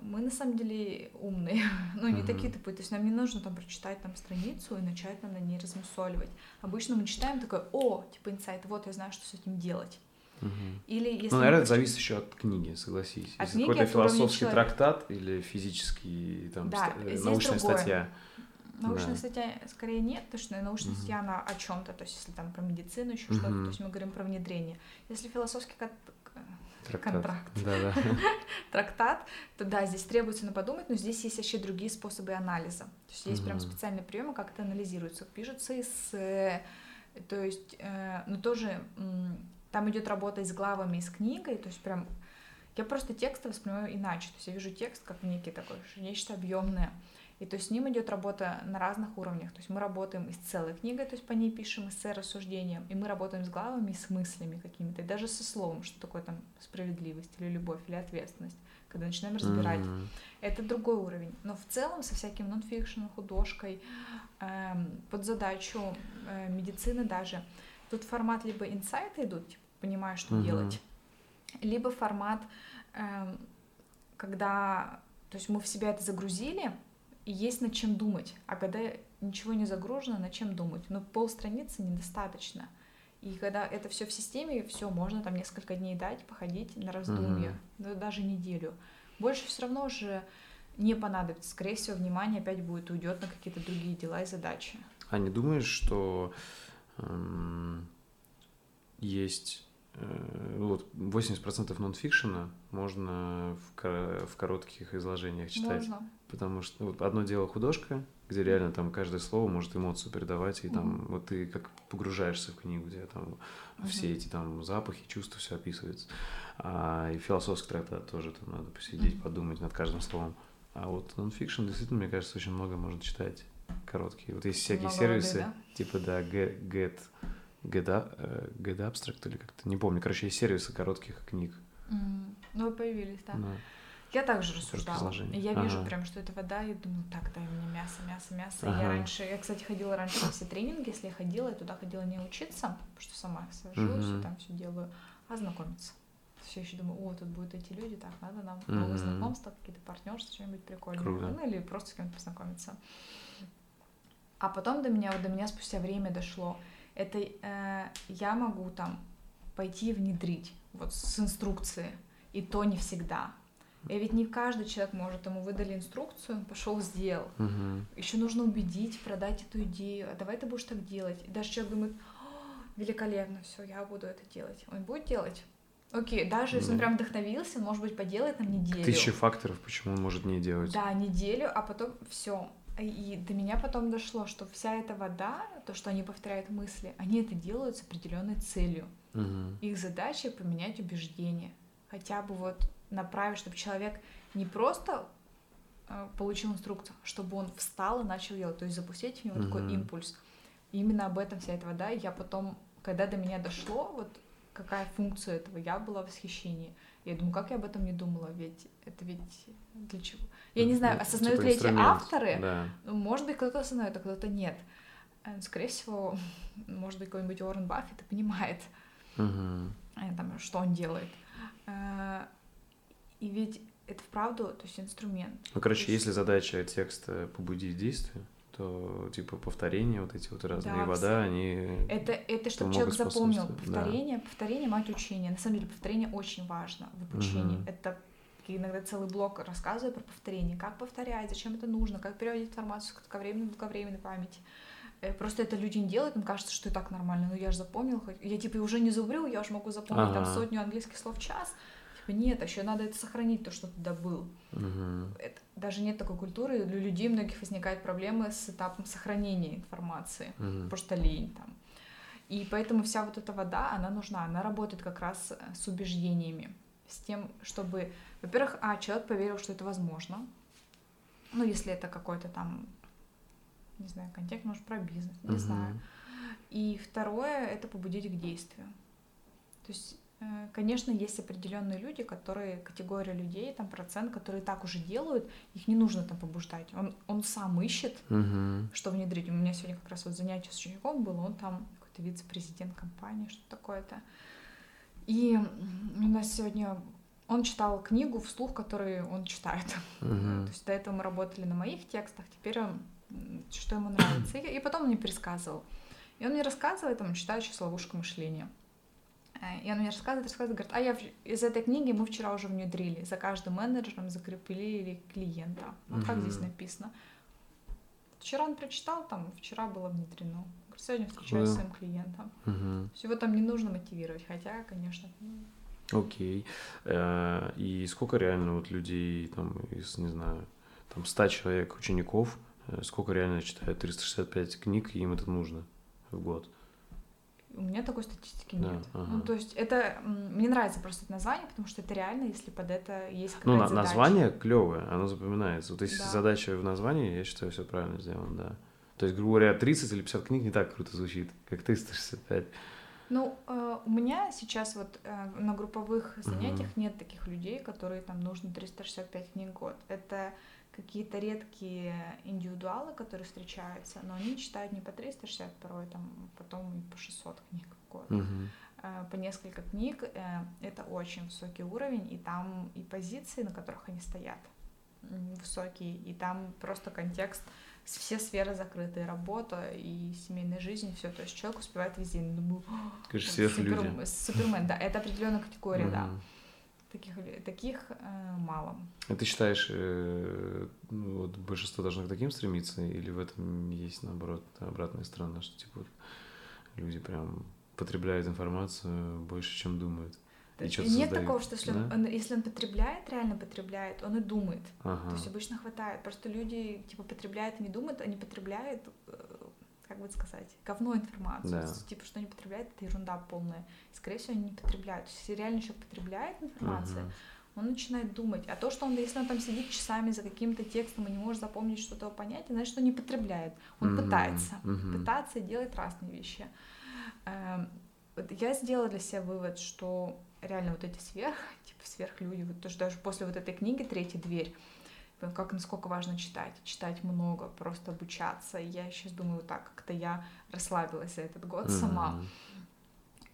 мы на самом деле умные, <laughs> но не uh-huh. такие тупые. То есть нам не нужно там прочитать там страницу и начать там на ней размусоливать. Обычно мы читаем такое, о, типа инсайт, вот я знаю, что с этим делать. Угу. Или если ну, наверное, это зависит еще от книги, согласись. От если какой-то философский трактат или физический там да, ст... научная другое. статья. Научная да. статья скорее нет, потому что научная угу. статья она о чем-то, то есть если там про медицину еще угу. что-то, то есть мы говорим про внедрение. Если философский трактат. контракт, да, да. <laughs> трактат, то да, здесь требуется на подумать, но здесь есть вообще другие способы анализа. То есть есть угу. прям специальные приемы, как это анализируется. Пишется эссе, то есть, э, но тоже там идет работа и с главами, и с книгой, то есть прям я просто текст воспринимаю иначе. То есть я вижу текст как некий такой нечто объемное. И то есть с ним идет работа на разных уровнях. То есть мы работаем и с целой книгой, то есть по ней пишем эссе, рассуждением, и мы работаем с главами и с мыслями какими-то, и даже со словом, что такое там справедливость или любовь или ответственность, когда начинаем разбирать. Mm-hmm. Это другой уровень. Но в целом со всяким нонфикшеном, художкой, эм, под задачу э, медицины даже, тут формат либо инсайты идут, типа, понимаю, что mm-hmm. делать, либо формат, эм, когда, то есть мы в себя это загрузили, и есть над чем думать. А когда ничего не загружено, над чем думать? Ну, пол страницы недостаточно. И когда это все в системе, все, можно там несколько дней дать, походить на раздумье, mm да, даже неделю. Больше все равно же не понадобится. Скорее всего, внимание опять будет уйдет на какие-то другие дела и задачи. А не думаешь, что эм, есть э, вот 80% нонфикшена можно в, в коротких изложениях читать? Можно потому что вот одно дело художка, где реально там каждое слово может эмоцию передавать, и там mm-hmm. вот ты как погружаешься в книгу, где там mm-hmm. все эти там запахи, чувства, все описывается. А, и философский трактат тоже там надо посидеть, mm-hmm. подумать над каждым словом. А вот нонфикшн действительно, мне кажется, очень много можно читать короткие. Вот есть всякие много сервисы, воды, да? типа, да, Get, Get, Get, э, Get Abstract или как-то, не помню. Короче, есть сервисы коротких книг. Mm. Ну, появились, да. No. Я также рассуждала. Я вижу ага. прям, что это вода, и думаю, так, дай мне мясо, мясо, мясо. Ага. Я раньше, я, кстати, ходила раньше на все тренинги, если я ходила, я туда ходила не учиться, потому что сама сажусь угу. и там все делаю, а знакомиться. Все еще думаю, о, тут будут эти люди, так, надо нам угу. новые знакомства, какие-то партнерства, что-нибудь прикольное. Круто. Ну, или просто с кем-то познакомиться. А потом до меня, вот до меня спустя время дошло, это э, я могу там пойти внедрить вот с инструкции, и то не всегда. И ведь не каждый человек может, ему выдали инструкцию, пошел сделал. Угу. Еще нужно убедить, продать эту идею. А давай ты будешь так делать. И даже человек думает, великолепно, все, я буду это делать. Он будет делать. Окей, даже если он прям вдохновился, он, может быть, поделает там неделю. Тысячи факторов, почему он может не делать. Да, неделю, а потом все. И до меня потом дошло, что вся эта вода, то, что они повторяют мысли, они это делают с определенной целью. Угу. Их задача поменять убеждения. Хотя бы вот направить, чтобы человек не просто э, получил инструкцию, а чтобы он встал и начал делать, то есть запустить в него mm-hmm. такой импульс. И именно об этом вся эта вода. И я потом, когда до меня дошло, вот какая функция этого, я была в восхищении. Я думаю, как я об этом не думала, ведь это ведь для чего? Я не знаю, осознают типа ли эти авторы, да. Ну, может быть, кто-то осознает, а кто-то нет. Э, скорее всего, <laughs> может быть, какой-нибудь Уоррен Баффет понимает, угу. там, что он делает. И ведь это вправду, то есть инструмент. Ну, короче, есть... если задача текста побудить действие, то типа повторения вот эти вот разные да, вода, они это это чтобы человек запомнил повторение, да. повторение мать учения. На самом деле повторение очень важно в обучении. Угу. Это иногда целый блок рассказываю про повторение, как повторять, зачем это нужно, как переводить информацию с кратковременной в долговременной памяти. Э, просто это люди не делают, им кажется, что и так нормально. Ну, я же запомнил, я типа уже не зубрю, я уже могу запомнить ага. там сотню английских слов в час. Типа, нет, еще надо это сохранить, то, что ты добыл. Угу. Это, даже нет такой культуры, для людей многих возникают проблемы с этапом сохранения информации, угу. что лень там. И поэтому вся вот эта вода, она нужна, она работает как раз э, с убеждениями, с тем, чтобы, во-первых, а, человек поверил, что это возможно, ну, если это какой-то там не знаю, контекст, может, про бизнес, не uh-huh. знаю. И второе — это побудить к действию. То есть, конечно, есть определенные люди, которые, категория людей, там процент, которые так уже делают, их не нужно там побуждать. Он, он сам ищет, uh-huh. что внедрить. У меня сегодня как раз вот занятие с учеником было, он там какой-то вице-президент компании, что такое-то. И у нас сегодня он читал книгу вслух, которую он читает. Uh-huh. То есть до этого мы работали на моих текстах, теперь он что ему нравится. И, и потом он мне пересказывал. И он мне рассказывает, там, читаю сейчас «Ловушка мышления». Э, и он мне рассказывает, рассказывает, говорит, а я из этой книги мы вчера уже внедрили, за каждым менеджером закрепили клиента. Вот как здесь написано. Вчера он прочитал, там, вчера было внедрено. Сегодня встречаюсь с своим клиентом. Угу. Всего там не нужно мотивировать, хотя, конечно. Ну. Окей. Э, и сколько реально вот людей, там, из, не знаю, там, 100 человек учеников, Э, сколько реально читают 365 книг, и им это нужно в год? У меня такой статистики да, нет. Ага. Ну, то есть это мне нравится просто это название, потому что это реально, если под это есть ну, какая-то Ну, название клевое, оно запоминается. Вот если да. задача в названии, я считаю, все правильно сделано, да. То есть, грубо говоря, 30 или 50 книг не так круто звучит, как 365. Ну, э, у меня сейчас вот э, на групповых занятиях uh-huh. нет таких людей, которые там нужно 365 книг в год. Это какие-то редкие индивидуалы, которые встречаются, но они читают не по 360 порой, там, потом и по 600 книг в год. Uh-huh. По несколько книг э, это очень высокий уровень, и там и позиции, на которых они стоят, высокие, и там просто контекст, все сферы закрыты, работа и семейная жизнь, все, то есть человек успевает везде. Думаю, Конечно, супер, супермен, да, это определенная категория, да. Таких, таких э, мало. А ты считаешь, э, ну, вот большинство должно к таким стремиться, или в этом есть, наоборот, обратная сторона, что типа вот, люди прям потребляют информацию больше, чем думают? И Нет создают. такого, что если, да? он, если он потребляет, реально потребляет, он и думает. Ага. То есть обычно хватает. Просто люди типа потребляют и не думают, они потребляют э, как бы сказать, говно информацию. Да. Есть, типа, что они потребляют, это ерунда полная. И, скорее всего, они не потребляют. То есть, если реально человек потребляет информацию, uh-huh. он начинает думать. А то, что он, если он там сидит часами за каким-то текстом и не может запомнить что-то понять, значит, он не потребляет. Он uh-huh. пытается. Uh-huh. Пытаться делать разные вещи. Эм, вот я сделала для себя вывод, что реально вот эти сверх, типа сверхлюди, вот то, что даже после вот этой книги «Третья дверь», как насколько важно читать, читать много, просто обучаться. И я сейчас думаю так, как-то я расслабилась за этот год mm-hmm. сама.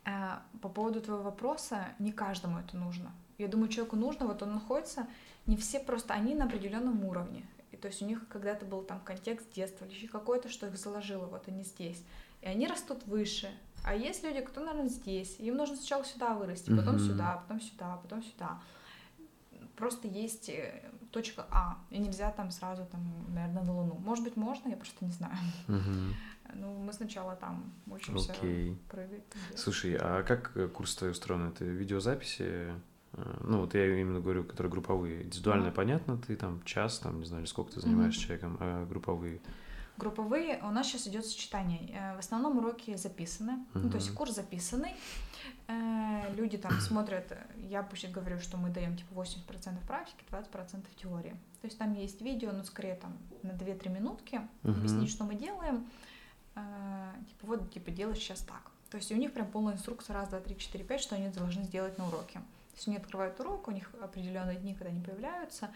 А, по поводу твоего вопроса, не каждому это нужно. Я думаю, человеку нужно, вот он находится, не все просто, они на определенном уровне. И то есть у них когда-то был там контекст детства или еще какой-то, что их заложило, вот они здесь. И они растут выше. А есть люди, кто, наверное, здесь. Им нужно сначала сюда вырасти, потом mm-hmm. сюда, потом сюда, потом сюда просто есть э, точка А, и нельзя там сразу, там, наверное, на Луну. Может быть, можно, я просто не знаю. Угу. Ну, мы сначала там учимся Окей. прыгать. Слушай, а как э, курс твой устроен? Это видеозаписи? Э, ну, вот я именно говорю, которые групповые. Индивидуально mm. понятно, ты там час, там, не знаю, сколько ты занимаешься mm-hmm. человеком, а групповые? Групповые, у нас сейчас идет сочетание. В основном уроки записаны, mm-hmm. ну, то есть курс записанный. Э, люди там <clears throat> смотрят, я пусть говорю, что мы даем типа 80% практики, 20% теории. То есть там есть видео, ну скорее там на 2-3 минутки, uh-huh. объяснить, что мы делаем. Э, типа вот, типа делаешь сейчас так. То есть у них прям полная инструкция раз, два, три, четыре, пять, что они должны сделать на уроке. То есть они открывают урок, у них определенные дни, когда они появляются,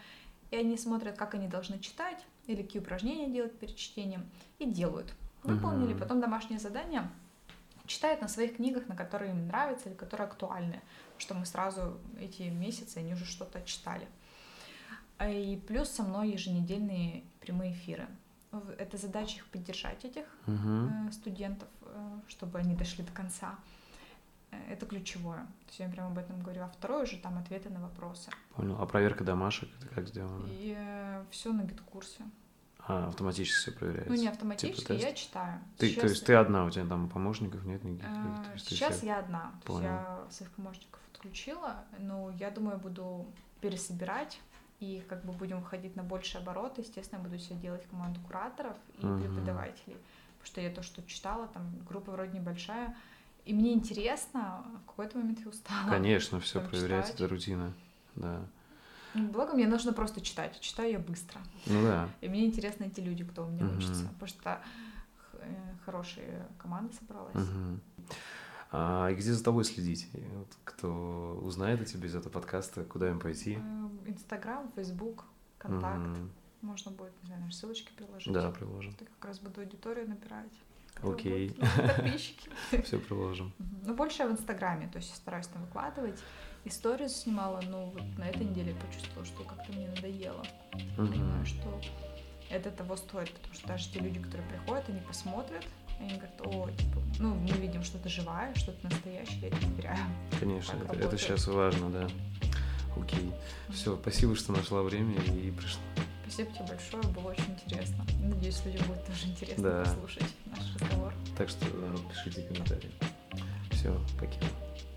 и они смотрят, как они должны читать, или какие упражнения делать перед чтением, и делают. Выполнили, uh-huh. потом домашнее задание — читают на своих книгах, на которые им нравятся или которые актуальны, что мы сразу эти месяцы, они уже что-то читали. А и плюс со мной еженедельные прямые эфиры. Это задача их поддержать, этих uh-huh. студентов, э, чтобы они дошли до конца. Это ключевое. То есть я прямо об этом говорю. А второе уже там ответы на вопросы. Понял. А проверка домашек это как сделано? И э, все на гид-курсе. А, автоматически все проверяется? Ну, не автоматически, Типа я читаю. Ты, Сейчас- то есть ты одна, у тебя там помощников нет никаких? Э, Сейчас я одна. То есть Понял. я своих помощников отключила, но я думаю, буду пересобирать и как бы будем выходить на большие обороты. Естественно, я буду себе делать команду кураторов и Мгм. преподавателей. Потому что я то, что читала, там группа вроде небольшая. И мне интересно, в какой-то момент я устала. Конечно, все читать. это рутина. Да. Ну, Благо, мне нужно просто читать. Читаю я быстро. Ну да. И мне интересны эти люди, кто у меня Мгм. учится. Потому что э, хорошая команда собралась. Мгм. А и где за тобой следить? Вот кто узнает о тебе из этого подкаста, куда им пойти? Э, Инстаграм, Фейсбук, Контакт. Мгм. Можно будет, не знаю, ссылочки приложить. Да, приложим. Я как раз буду аудиторию набирать. Окей. подписчики. <laughs> Все приложим. Ну, больше в Инстаграме, то есть я стараюсь там выкладывать. Историю снимала, но вот на этой неделе почувствовала, что как-то мне надоело. Понимаю, что это того стоит, потому что даже те люди, которые приходят, они посмотрят, они говорят, о, типа, ну, мы видим что-то живое, что-то настоящее, я это доверяю. Конечно, это, это сейчас важно, да. Окей. Все, спасибо, что нашла время и пришла. Спасибо тебе большое, было очень интересно. Надеюсь, людям будет тоже интересно Да. послушать наш разговор. Так что народ, пишите комментарии. Все, покину.